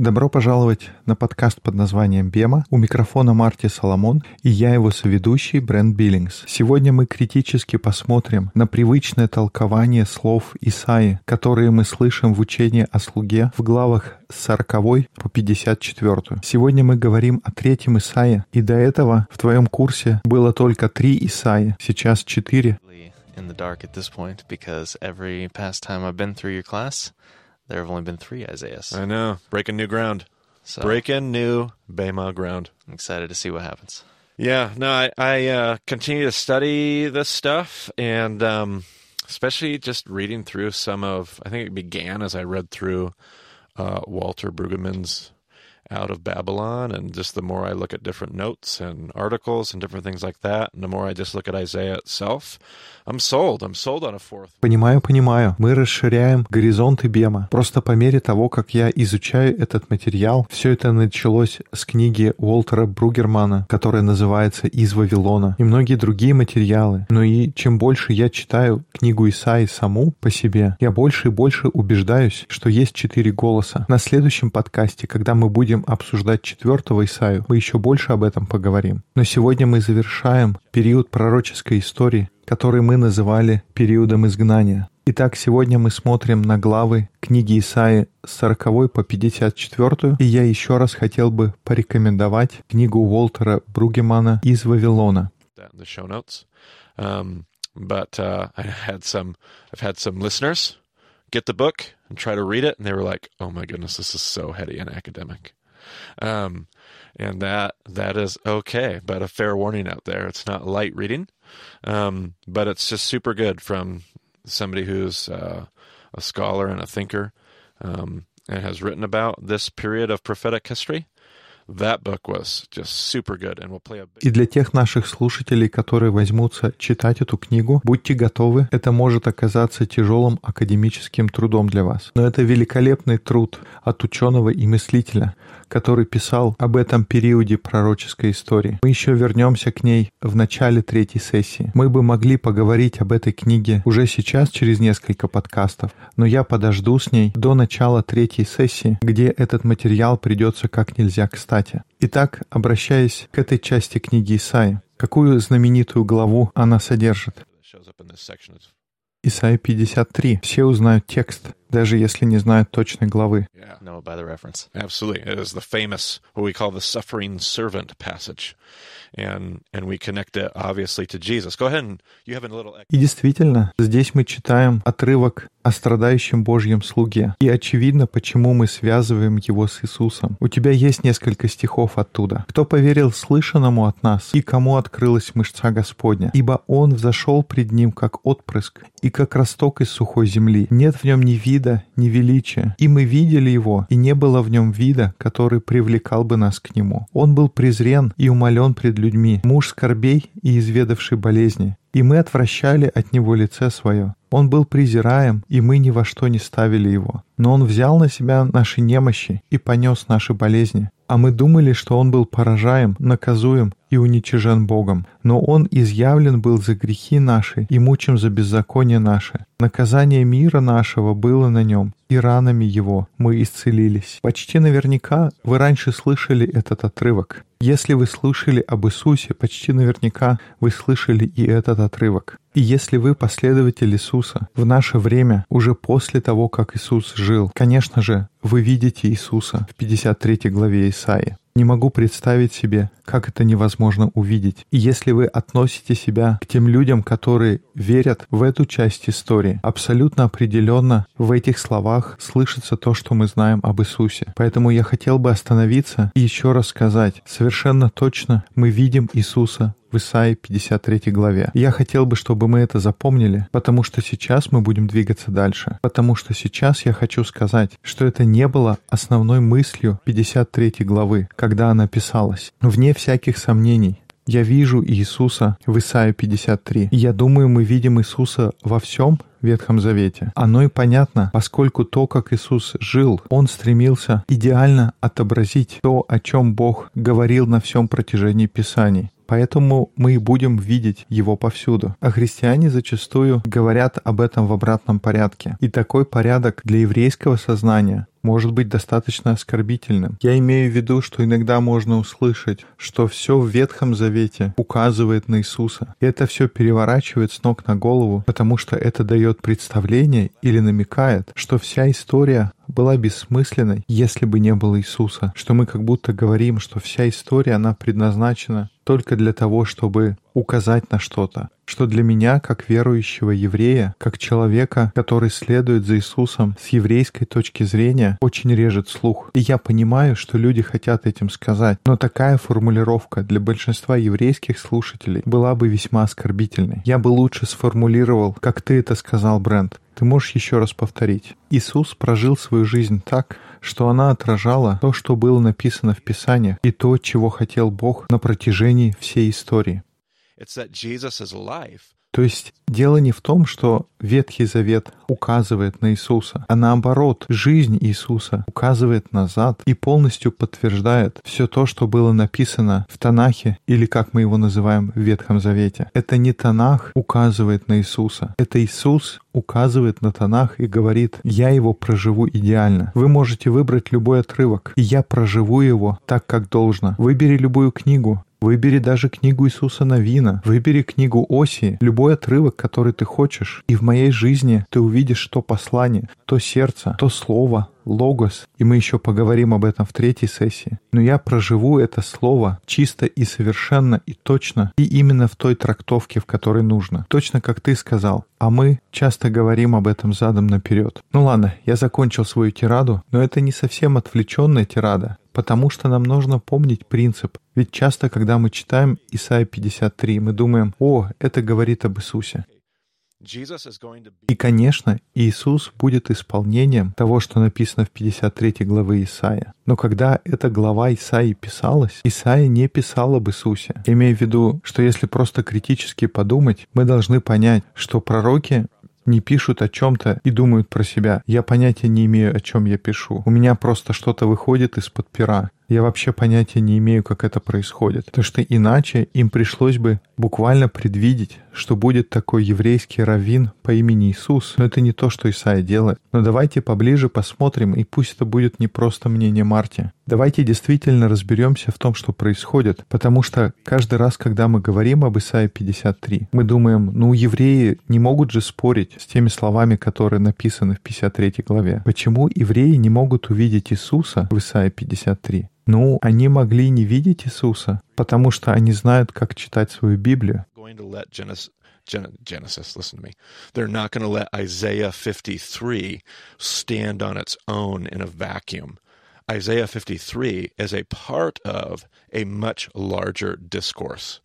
Добро пожаловать на подкаст под названием «Бема». У микрофона Марти Соломон и я его соведущий Брент Биллингс. Сегодня мы критически посмотрим на привычное толкование слов Исаи, которые мы слышим в учении о слуге в главах с 40 по 54. Сегодня мы говорим о третьем Исаии, и до этого в твоем курсе было только три Исаи, сейчас четыре. There have only been three Isaiahs. I know. Breaking new ground. So Breaking new Bema ground. I'm excited to see what happens. Yeah, no, I, I uh, continue to study this stuff and um, especially just reading through some of, I think it began as I read through uh, Walter Brueggemann's Out of Babylon. And just the more I look at different notes and articles and different things like that, and the more I just look at Isaiah itself, I'm sold. I'm sold on a fourth. Понимаю, понимаю. Мы расширяем горизонты Бема. Просто по мере того, как я изучаю этот материал, все это началось с книги Уолтера Бругермана, которая называется «Из Вавилона», и многие другие материалы. Но и чем больше я читаю книгу Исаи саму по себе, я больше и больше убеждаюсь, что есть четыре голоса. На следующем подкасте, когда мы будем обсуждать четвертого Исаю, мы еще больше об этом поговорим. Но сегодня мы завершаем период пророческой истории, который мы называли периодом изгнания. Итак, сегодня мы смотрим на главы книги Исаи с 40 по 54, и я еще раз хотел бы порекомендовать книгу Уолтера Бругемана «Из Вавилона». Um, uh, get the book and try to read it, and they were like, "Oh my goodness, this is so heady and academic." Um, and that that is okay, but a fair warning out there. It's not light reading, um, but it's just super good from somebody who's uh, a scholar and a thinker um, and has written about this period of prophetic history. That book was just super good, and we'll play a big И для тех наших слушателей, которые возьмутся читать эту книгу, будьте готовы, это может оказаться тяжелым академическим трудом для вас. Но это великолепный труд от ученого и мыслителя, который писал об этом периоде пророческой истории. Мы еще вернемся к ней в начале третьей сессии. Мы бы могли поговорить об этой книге уже сейчас через несколько подкастов, но я подожду с ней до начала третьей сессии, где этот материал придется как нельзя кстати. Итак, обращаясь к этой части книги Исаи, какую знаменитую главу она содержит? Исайя 53. Все узнают текст, даже если не знают точной главы. yeah, Know it by the reference. Absolutely. It is the famous, what we call the suffering servant passage. And and we connect it obviously to Jesus. Go ahead and you have a little И действительно, здесь мы читаем отрывок о страдающем Божьем слуге. И очевидно, почему мы связываем его с Иисусом. У тебя есть несколько стихов оттуда. «Кто поверил слышанному от нас, и кому открылась мышца Господня? Ибо Он взошел пред Ним, как отпрыск, и как росток из сухой земли. Нет в Нем ни вида, ни величия. И мы видели Его, и не было в Нем вида, который привлекал бы нас к Нему. Он был презрен и умолен пред людьми, муж скорбей и изведавший болезни. И мы отвращали от него лице свое. Он был презираем, и мы ни во что не ставили его. Но он взял на себя наши немощи и понес наши болезни. А мы думали, что он был поражаем, наказуем и уничижен Богом. Но он изъявлен был за грехи наши и мучим за беззаконие наше. Наказание мира нашего было на нем, и ранами его мы исцелились. Почти наверняка вы раньше слышали этот отрывок. Если вы слышали об Иисусе, почти наверняка вы слышали и этот отрывок. И если вы последователь Иисуса в наше время, уже после того, как Иисус жил, конечно же, вы видите Иисуса в 53 главе Исаии. Не могу представить себе, как это невозможно увидеть. И если вы относите себя к тем людям, которые верят в эту часть истории, абсолютно определенно в этих словах слышится то, что мы знаем об Иисусе. Поэтому я хотел бы остановиться и еще раз сказать, совершенно точно мы видим Иисуса в Исаии 53 главе. Я хотел бы, чтобы мы это запомнили, потому что сейчас мы будем двигаться дальше. Потому что сейчас я хочу сказать, что это не было основной мыслью 53 главы, когда она писалась. Вне всяких сомнений, я вижу Иисуса в Исаии 53. И я думаю, мы видим Иисуса во всем Ветхом Завете. Оно и понятно, поскольку то, как Иисус жил, Он стремился идеально отобразить то, о чем Бог говорил на всем протяжении Писаний. Поэтому мы будем видеть его повсюду. А христиане зачастую говорят об этом в обратном порядке. И такой порядок для еврейского сознания может быть достаточно оскорбительным. Я имею в виду, что иногда можно услышать, что все в Ветхом Завете указывает на Иисуса. И это все переворачивает с ног на голову, потому что это дает представление или намекает, что вся история была бессмысленной, если бы не было Иисуса. Что мы как будто говорим, что вся история, она предназначена только для того, чтобы указать на что-то, что для меня, как верующего еврея, как человека, который следует за Иисусом с еврейской точки зрения, очень режет слух. И я понимаю, что люди хотят этим сказать, но такая формулировка для большинства еврейских слушателей была бы весьма оскорбительной. Я бы лучше сформулировал, как ты это сказал, Брент. Ты можешь еще раз повторить. Иисус прожил свою жизнь так, что она отражала то, что было написано в Писаниях, и то, чего хотел Бог на протяжении всей истории. То есть дело не в том, что Ветхий Завет указывает на Иисуса, а наоборот, жизнь Иисуса указывает назад и полностью подтверждает все то, что было написано в Танахе, или как мы его называем в Ветхом Завете. Это не Танах указывает на Иисуса, это Иисус указывает на Танах и говорит, я его проживу идеально. Вы можете выбрать любой отрывок, и я проживу его так, как должно. Выбери любую книгу, Выбери даже книгу Иисуса Навина, выбери книгу Оси, любой отрывок, который ты хочешь, и в моей жизни ты увидишь то послание, то сердце, то слово, логос, и мы еще поговорим об этом в третьей сессии. Но я проживу это слово чисто и совершенно и точно, и именно в той трактовке, в которой нужно. Точно как ты сказал. А мы часто говорим об этом задом наперед. Ну ладно, я закончил свою тираду, но это не совсем отвлеченная тирада потому что нам нужно помнить принцип. Ведь часто, когда мы читаем Исайя 53, мы думаем, о, это говорит об Иисусе. И, конечно, Иисус будет исполнением того, что написано в 53 главы Исаия. Но когда эта глава Исаии писалась, Исаия не писал об Иисусе. Имея в виду, что если просто критически подумать, мы должны понять, что пророки не пишут о чем-то и думают про себя. Я понятия не имею, о чем я пишу. У меня просто что-то выходит из-под пера. Я вообще понятия не имею, как это происходит. Потому что иначе им пришлось бы буквально предвидеть, что будет такой еврейский раввин по имени Иисус. Но это не то, что Исаия делает. Но давайте поближе посмотрим, и пусть это будет не просто мнение Марти. Давайте действительно разберемся в том, что происходит, потому что каждый раз, когда мы говорим об Исаии 53, мы думаем, ну, евреи не могут же спорить с теми словами, которые написаны в 53 главе. Почему евреи не могут увидеть Иисуса в Исаии 53? Ну, они могли не видеть Иисуса, потому что они знают, как читать свою Библию. Genesis, listen to me. They're not going to let Isaiah 53 stand on its own in a vacuum. Isaiah 53 is a part of a much larger discourse.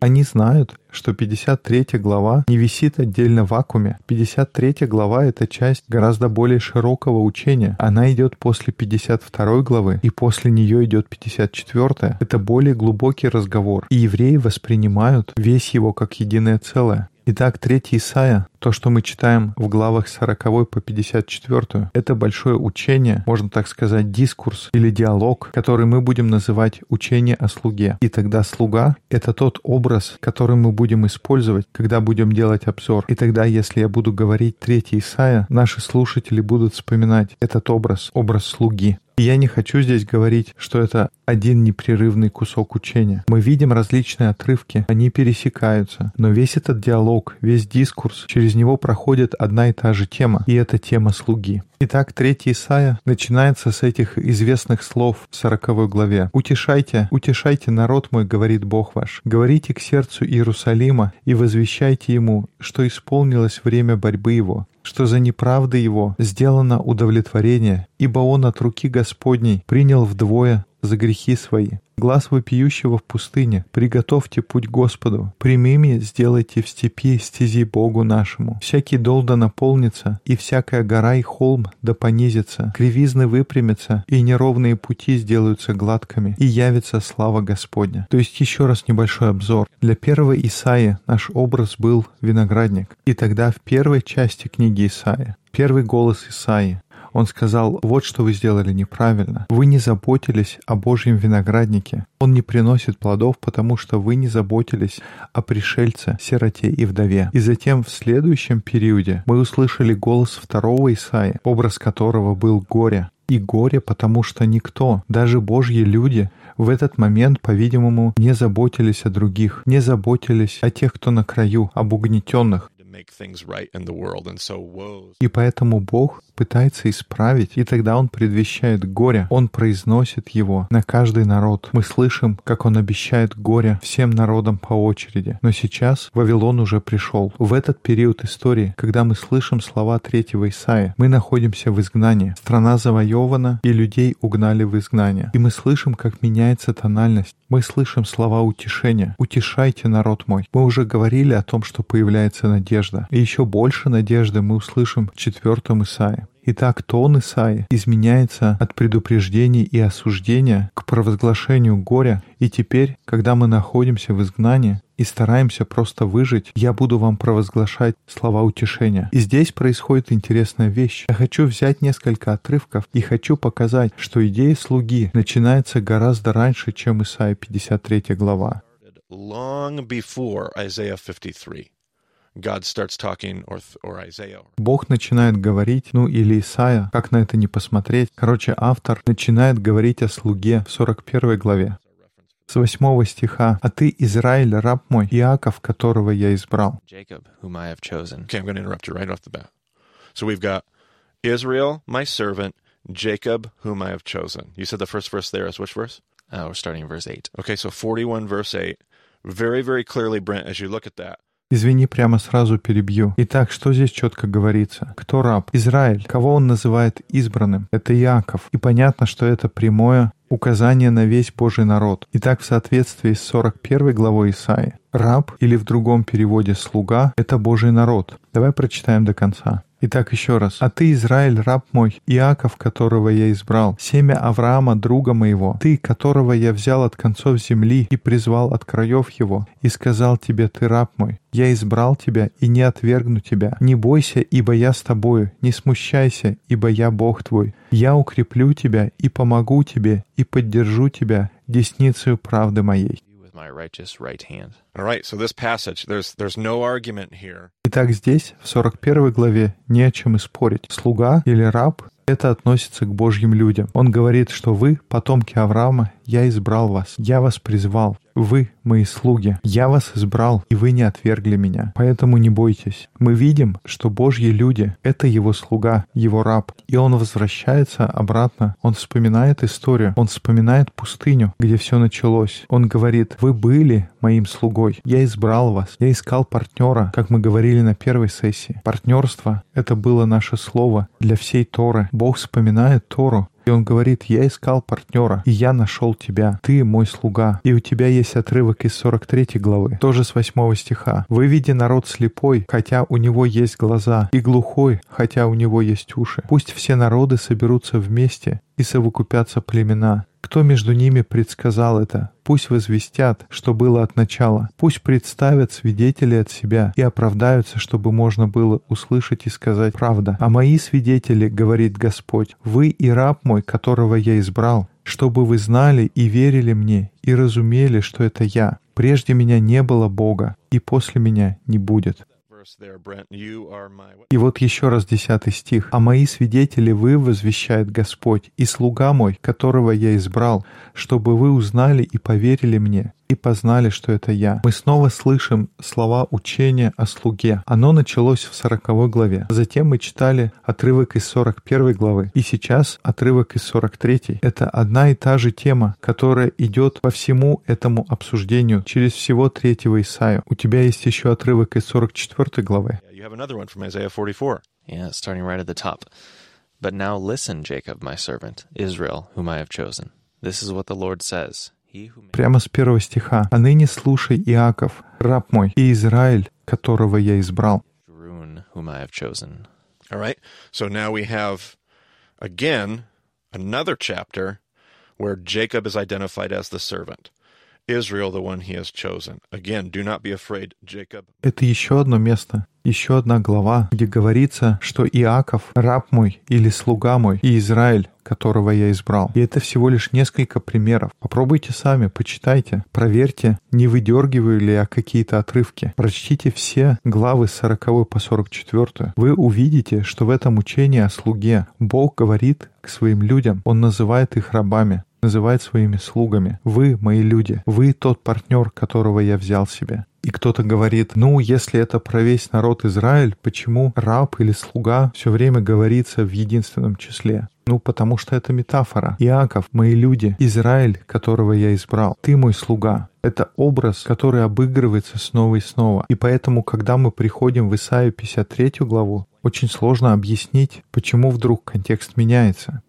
Они знают, что 53 глава не висит отдельно в вакууме. 53 глава — это часть гораздо более широкого учения. Она идет после 52 главы, и после нее идет 54. Это более глубокий разговор. И евреи воспринимают весь его как единое целое. Итак, третий Исаия, то, что мы читаем в главах 40 по 54, это большое учение, можно так сказать, дискурс или диалог, который мы будем называть учение о слуге. И тогда слуга — это тот образ, который мы будем использовать, когда будем делать обзор. И тогда, если я буду говорить третий Исаия, наши слушатели будут вспоминать этот образ, образ слуги. И я не хочу здесь говорить, что это один непрерывный кусок учения. Мы видим различные отрывки, они пересекаются, но весь этот диалог, весь дискурс, через него проходит одна и та же тема, и это тема слуги. Итак, третий Исаия начинается с этих известных слов в сороковой главе. «Утешайте, утешайте народ мой, говорит Бог ваш. Говорите к сердцу Иерусалима и возвещайте ему, что исполнилось время борьбы его, что за неправды его сделано удовлетворение, ибо он от руки Господней принял вдвое за грехи свои. Глаз вопиющего в пустыне, приготовьте путь Господу, прямыми сделайте в степи стези Богу нашему. Всякий дол да наполнится, и всякая гора и холм да понизится, кривизны выпрямятся, и неровные пути сделаются гладкими, и явится слава Господня. То есть еще раз небольшой обзор. Для первого Исаия наш образ был виноградник. И тогда в первой части книги Исаия Первый голос Исаи Он сказал, вот что вы сделали неправильно. Вы не заботились о Божьем винограднике. Он не приносит плодов, потому что вы не заботились о пришельце, сироте и вдове. И затем в следующем периоде мы услышали голос второго Исаия, образ которого был горе. И горе, потому что никто, даже Божьи люди, в этот момент, по-видимому, не заботились о других, не заботились о тех, кто на краю, об угнетенных. И поэтому Бог пытается исправить, и тогда Он предвещает горе. Он произносит его на каждый народ. Мы слышим, как Он обещает горе всем народам по очереди. Но сейчас Вавилон уже пришел. В этот период истории, когда мы слышим слова третьего Исаия, мы находимся в изгнании. Страна завоевана, и людей угнали в изгнание. И мы слышим, как меняется тональность. Мы слышим слова утешения. «Утешайте, народ мой». Мы уже говорили о том, что появляется надежда. И еще больше надежды мы услышим в четвертом Исаии. Итак, тон Исаи изменяется от предупреждений и осуждения к провозглашению горя, и теперь, когда мы находимся в изгнании и стараемся просто выжить, я буду вам провозглашать слова утешения. И здесь происходит интересная вещь. Я хочу взять несколько отрывков и хочу показать, что идея слуги начинается гораздо раньше, чем Исаия 53 глава. Long before Isaiah 53. Бог начинает говорить, ну или Исаия, как на это не посмотреть. Короче, автор начинает говорить о слуге в 41 главе. С 8 стиха. «А ты, Израиль, раб мой, Иаков, которого я избрал». Jacob, whom I have chosen. Okay, I'm going to interrupt you right off the bat. So we've got Israel, my servant, Jacob, whom I have chosen. You said the first verse there is which verse? Uh, we're starting in verse 8. Okay, so 41 verse 8. Very, very clearly, Brent, as you look at that, Извини, прямо сразу перебью. Итак, что здесь четко говорится? Кто раб? Израиль. Кого он называет избранным? Это Иаков. И понятно, что это прямое указание на весь Божий народ. Итак, в соответствии с 41 главой Исаии, раб или в другом переводе слуга — это Божий народ. Давай прочитаем до конца. Итак, еще раз. «А ты, Израиль, раб мой, Иаков, которого я избрал, семя Авраама, друга моего, ты, которого я взял от концов земли и призвал от краев его, и сказал тебе, ты раб мой, я избрал тебя и не отвергну тебя. Не бойся, ибо я с тобою, не смущайся, ибо я Бог твой. Я укреплю тебя и помогу тебе, и поддержу тебя десницею правды моей». With my righteous right hand. all right, so this passage, there's, there's no argument here. Итак, здесь, в 41 главе, не о чем и спорить. Слуга или раб — это относится к Божьим людям. Он говорит, что вы, потомки Авраама, я избрал вас, я вас призвал. Вы мои слуги. Я вас избрал, и вы не отвергли меня. Поэтому не бойтесь. Мы видим, что Божьи люди — это его слуга, его раб. И он возвращается обратно. Он вспоминает историю. Он вспоминает пустыню, где все началось. Он говорит, вы были моим слугой. Я избрал вас. Я искал партнера, как мы говорили на первой сессии. Партнерство — это было наше слово для всей Торы. Бог вспоминает Тору, и он говорит, я искал партнера, и я нашел тебя. Ты мой слуга. И у тебя есть отрывок из 43 главы, тоже с 8 стиха. «Выведи народ слепой, хотя у него есть глаза, и глухой, хотя у него есть уши. Пусть все народы соберутся вместе и совокупятся племена. Кто между ними предсказал это? Пусть возвестят, что было от начала. Пусть представят свидетели от себя и оправдаются, чтобы можно было услышать и сказать правда. А мои свидетели, говорит Господь, вы и раб мой, которого я избрал, чтобы вы знали и верили мне, и разумели, что это я. Прежде меня не было Бога, и после меня не будет. И вот еще раз десятый стих. «А мои свидетели вы, возвещает Господь, и слуга мой, которого я избрал, чтобы вы узнали и поверили мне, и познали, что это я». Мы снова слышим слова учения о слуге. Оно началось в 40 главе. Затем мы читали отрывок из 41 главы. И сейчас отрывок из 43. Это одна и та же тема, которая идет по всему этому обсуждению через всего третьего Исаия. У тебя есть еще отрывок из 44 главы. Yeah, you have another one from Isaiah 44. Yeah, starting right at the top. But now listen, Jacob, my servant, Israel, whom I have chosen. This is what the Lord says. Прямо с первого стиха. «А ныне слушай, Иаков, раб мой, и Израиль, которого я избрал». All right, so now we have, again, another chapter where Jacob is identified as the servant. Это еще одно место, еще одна глава, где говорится, что Иаков — раб мой или слуга мой, и Израиль, которого я избрал. И это всего лишь несколько примеров. Попробуйте сами, почитайте, проверьте, не выдергиваю ли я какие-то отрывки. Прочтите все главы с 40 по 44. Вы увидите, что в этом учении о слуге Бог говорит к своим людям, Он называет их рабами называет своими слугами. Вы мои люди, вы тот партнер, которого я взял себе. И кто-то говорит, ну, если это про весь народ Израиль, почему раб или слуга все время говорится в единственном числе? Ну, потому что это метафора. Иаков, мои люди, Израиль, которого я избрал. Ты мой слуга. Это образ, который обыгрывается снова и снова. И поэтому, когда мы приходим в Исаию 53 главу, очень сложно объяснить, почему вдруг контекст меняется.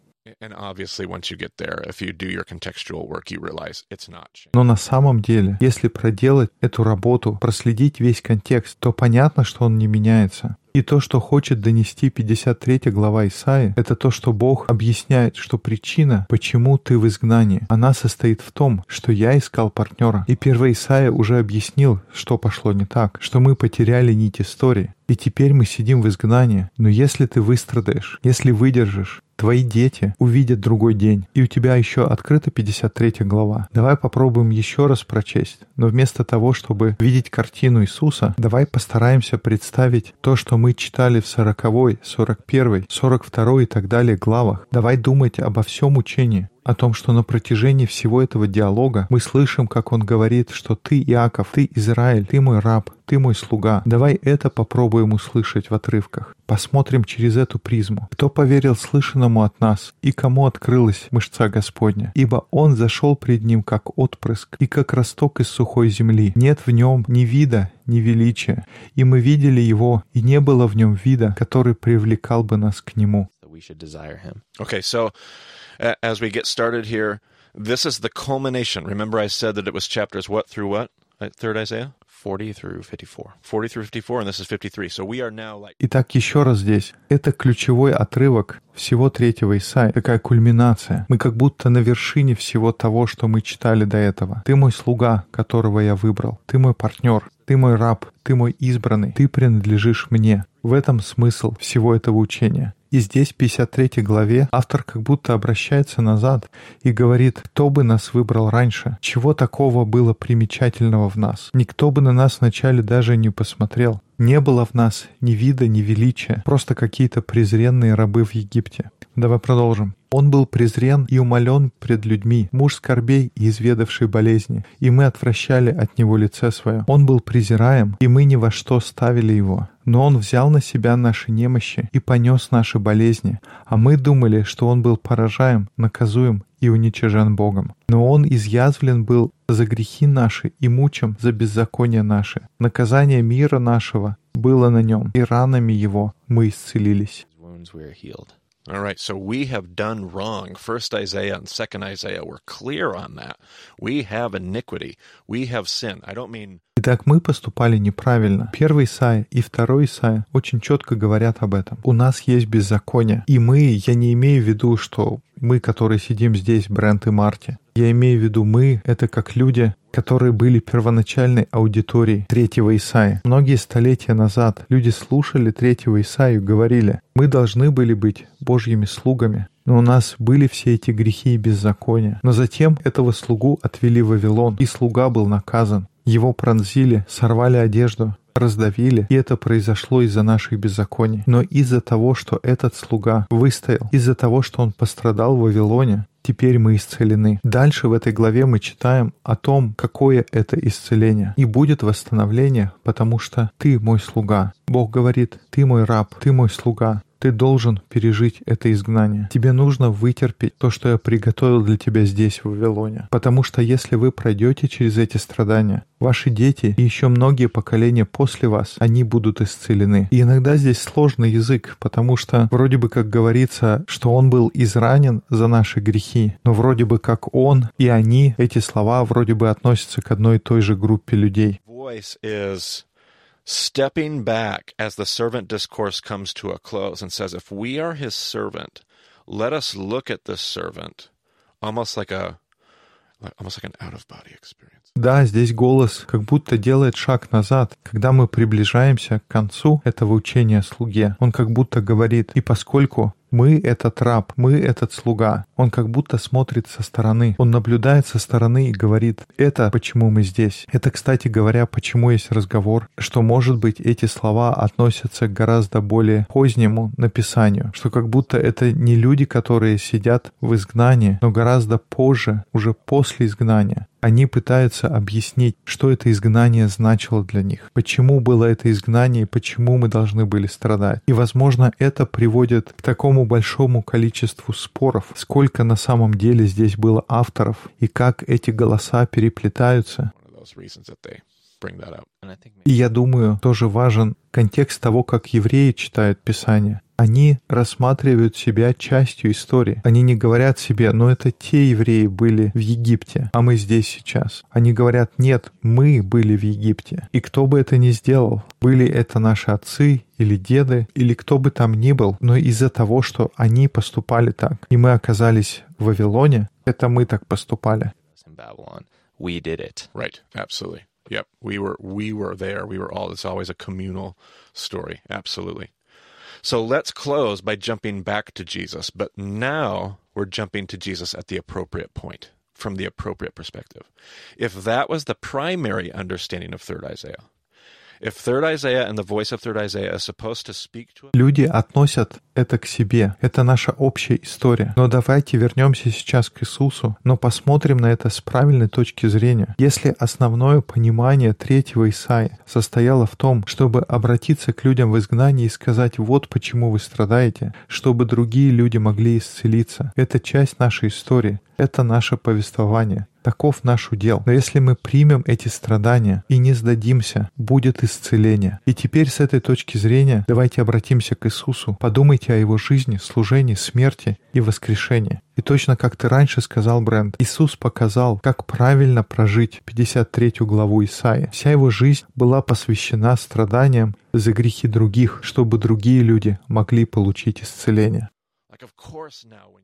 Но на самом деле, если проделать эту работу, проследить весь контекст, то понятно, что он не меняется. И то, что хочет донести 53 глава Исаи, это то, что Бог объясняет, что причина, почему ты в изгнании, она состоит в том, что я искал партнера. И первый Исаия уже объяснил, что пошло не так, что мы потеряли нить истории. И теперь мы сидим в изгнании. Но если ты выстрадаешь, если выдержишь, Твои дети увидят другой день, и у тебя еще открыта 53 глава. Давай попробуем еще раз прочесть, но вместо того, чтобы видеть картину Иисуса, давай постараемся представить то, что мы читали в 40, 41, 42 и так далее главах. Давай думать обо всем учении, о том, что на протяжении всего этого диалога мы слышим, как он говорит, что ты, Иаков, ты Израиль, ты мой раб, ты мой слуга. Давай это попробуем услышать в отрывках. Посмотрим через эту призму. Кто поверил слышанному от нас, и кому открылась мышца Господня? Ибо он зашел пред ним как отпрыск, и как росток из сухой земли. Нет в нем ни вида, ни величия. И мы видели его, и не было в нем вида, который привлекал бы нас к нему. Okay, so as we get started here, this is the culmination. Remember, I said that it was chapters what through what? Uh, Third Isaiah? 40 through 54. 40 through 54, and this is 53. So we are now like. Итак, еще раз здесь. Это ключевой отрывок всего третьего Исаия, такая кульминация. Мы как будто на вершине всего того, что мы читали до этого. Ты мой слуга, которого я выбрал. Ты мой партнер. Ты мой раб. Ты мой избранный. Ты принадлежишь мне. В этом смысл всего этого учения. И здесь, в 53 главе, автор как будто обращается назад и говорит, кто бы нас выбрал раньше, чего такого было примечательного в нас. Никто бы на нас вначале даже не посмотрел. Не было в нас ни вида, ни величия, просто какие-то презренные рабы в Египте. Давай продолжим. Он был презрен и умолен пред людьми, муж скорбей и изведавший болезни, и мы отвращали от него лице свое. Он был презираем, и мы ни во что ставили его. Но он взял на себя наши немощи и понес наши болезни, а мы думали, что он был поражаем, наказуем и уничижен Богом. Но он изъязвлен был за грехи наши и мучим за беззаконие наши. Наказание мира нашего было на нем, и ранами его мы исцелились. His wounds we are healed. All right, so we have done wrong. First Isaiah and second Isaiah were clear on that. We have iniquity. We have sin. I don't mean Итак, мы поступали неправильно. Первый Исаия и второй Исаия очень четко говорят об этом. У нас есть беззаконие. И мы, я не имею в виду, что мы, которые сидим здесь, Брент и Марти, я имею в виду мы, это как люди, которые были первоначальной аудиторией третьего Исаия. Многие столетия назад люди слушали третьего Исаию говорили, мы должны были быть Божьими слугами, но у нас были все эти грехи и беззакония. Но затем этого слугу отвели в Вавилон, и слуга был наказан. Его пронзили, сорвали одежду, раздавили, и это произошло из-за наших беззаконий. Но из-за того, что этот слуга выстоял, из-за того, что он пострадал в Вавилоне, теперь мы исцелены. Дальше в этой главе мы читаем о том, какое это исцеление. И будет восстановление, потому что ты мой слуга. Бог говорит, ты мой раб, ты мой слуга. Ты должен пережить это изгнание. Тебе нужно вытерпеть то, что я приготовил для тебя здесь, в Вавилоне. Потому что если вы пройдете через эти страдания, ваши дети и еще многие поколения после вас, они будут исцелены. И иногда здесь сложный язык, потому что вроде бы как говорится, что он был изранен за наши грехи, но вроде бы как он и они, эти слова вроде бы относятся к одной и той же группе людей. voice is stepping back as the servant discourse comes to a close and says, if we are his servant, let us look at this servant almost like a like, almost like an out of body experience. Да, здесь голос как будто делает шаг назад. Когда мы приближаемся к концу этого учения о слуге, он как будто говорит, и поскольку мы этот раб, мы этот слуга. Он как будто смотрит со стороны. Он наблюдает со стороны и говорит, это почему мы здесь. Это, кстати говоря, почему есть разговор, что, может быть, эти слова относятся к гораздо более позднему написанию, что как будто это не люди, которые сидят в изгнании, но гораздо позже, уже после изгнания. Они пытаются объяснить, что это изгнание значило для них, почему было это изгнание и почему мы должны были страдать. И, возможно, это приводит к такому большому количеству споров, сколько на самом деле здесь было авторов и как эти голоса переплетаются. И я думаю, тоже важен контекст того, как евреи читают Писание. Они рассматривают себя частью истории. Они не говорят себе, ну это те евреи были в Египте, а мы здесь сейчас. Они говорят, нет, мы были в Египте. И кто бы это ни сделал, были это наши отцы или деды, или кто бы там ни был, но из-за того, что они поступали так, и мы оказались в Вавилоне, это мы так поступали. in Babylon, we did it. Right. Absolutely. Yep. We were we were there. We were all it's always a communal story. Absolutely. So let's close by jumping back to Jesus, but now we're jumping to Jesus at the appropriate point from the appropriate perspective. If that was the primary understanding of third Isaiah, if third Isaiah and the voice of third Isaiah is supposed to speak to Люди относят это к себе. Это наша общая история. Но давайте вернемся сейчас к Иисусу, но посмотрим на это с правильной точки зрения. Если основное понимание третьего Исаи состояло в том, чтобы обратиться к людям в изгнании и сказать «вот почему вы страдаете», чтобы другие люди могли исцелиться, это часть нашей истории. Это наше повествование. Таков наш удел. Но если мы примем эти страдания и не сдадимся, будет исцеление. И теперь с этой точки зрения давайте обратимся к Иисусу. Подумайте о Его жизни, служении, смерти и воскрешении. И точно как ты раньше сказал, Брент, Иисус показал, как правильно прожить 53 главу Исаия. Вся его жизнь была посвящена страданиям за грехи других, чтобы другие люди могли получить исцеление.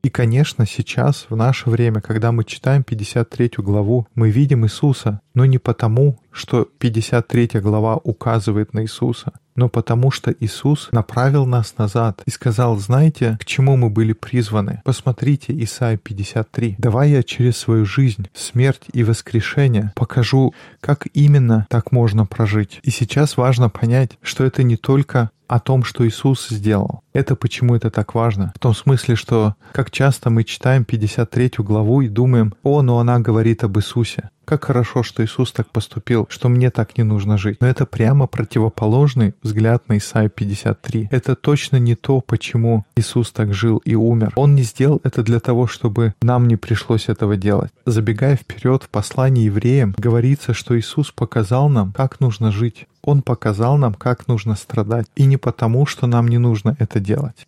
И, конечно, сейчас, в наше время, когда мы читаем 53 главу, мы видим Иисуса, но не потому, что 53 глава указывает на Иисуса, но потому что Иисус направил нас назад и сказал, знаете, к чему мы были призваны? Посмотрите Исайя 53. Давай я через свою жизнь, смерть и воскрешение покажу, как именно так можно прожить. И сейчас важно понять, что это не только о том, что Иисус сделал. Это почему это так важно. В том смысле, что как часто мы читаем 53 главу и думаем, о, но она говорит об Иисусе. Как хорошо, что Иисус так поступил, что мне так не нужно жить. Но это прямо противоположный взгляд на Исаию 53. Это точно не то, почему Иисус так жил и умер. Он не сделал это для того, чтобы нам не пришлось этого делать. Забегая вперед, в послании евреям говорится, что Иисус показал нам, как нужно жить. Он показал нам, как нужно страдать. И не потому, что нам не нужно это делать.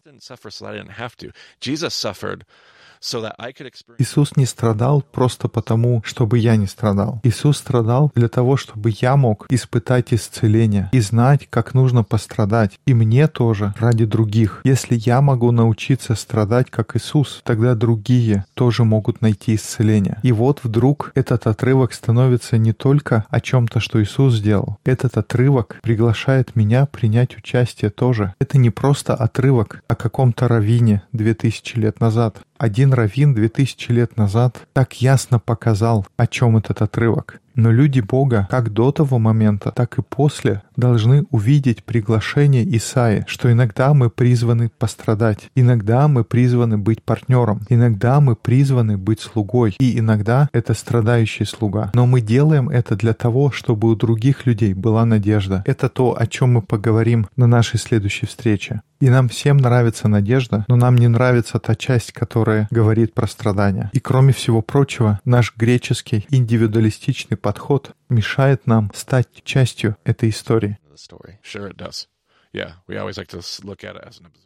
Иисус не страдал просто потому, чтобы я не страдал. Иисус страдал для того, чтобы я мог испытать исцеление и знать, как нужно пострадать. И мне тоже, ради других. Если я могу научиться страдать, как Иисус, тогда другие тоже могут найти исцеление. И вот вдруг этот отрывок становится не только о чем-то, что Иисус сделал. Этот отрывок приглашает меня принять участие тоже. Это не просто отрывок о каком-то раввине 2000 лет назад. Один раввин 2000 лет назад так ясно показал, о чем этот отрывок. Но люди Бога, как до того момента, так и после, должны увидеть приглашение Исаи, что иногда мы призваны пострадать, иногда мы призваны быть партнером, иногда мы призваны быть слугой, и иногда это страдающий слуга. Но мы делаем это для того, чтобы у других людей была надежда. Это то, о чем мы поговорим на нашей следующей встрече. И нам всем нравится надежда, но нам не нравится та часть, которая говорит про страдания. И кроме всего прочего, наш греческий индивидуалистичный подход мешает нам стать частью этой истории.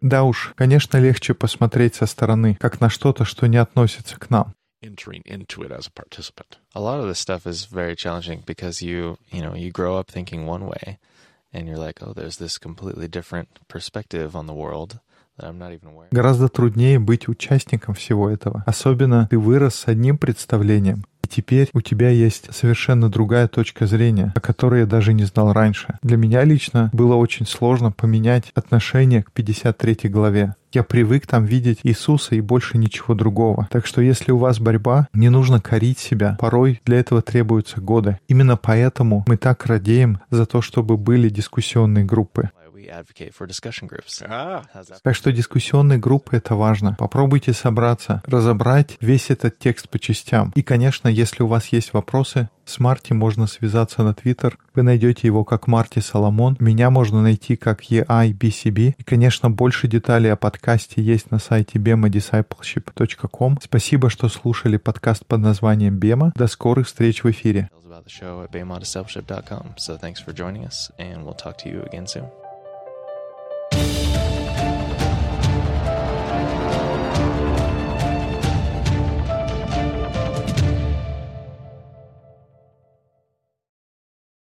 Да уж, конечно, легче посмотреть со стороны, как на что-то, что не относится к нам. entering into it as a participant. A lot of this stuff is very challenging because you, you know, you grow up thinking one way and you're like, oh, there's this completely different perspective on the world Гораздо труднее быть участником всего этого. Особенно ты вырос с одним представлением, И теперь у тебя есть совершенно другая точка зрения, о которой я даже не знал раньше. Для меня лично было очень сложно поменять отношение к 53 главе. Я привык там видеть Иисуса и больше ничего другого. Так что если у вас борьба, не нужно корить себя. Порой для этого требуются годы. Именно поэтому мы так радеем за то, чтобы были дискуссионные группы. Ah. Так что дискуссионные группы — это важно. Попробуйте собраться, разобрать весь этот текст по частям. И, конечно, если у вас есть вопросы, с Марти можно связаться на Твиттер. Вы найдете его как Марти Соломон. Меня можно найти как EIBCB. И, конечно, больше деталей о подкасте есть на сайте bemadiscipleship.com. Спасибо, что слушали подкаст под названием «Бема». До скорых встреч в эфире. about the show at BayModDiscipleship.com. So thanks for joining us, and we'll talk to you again soon.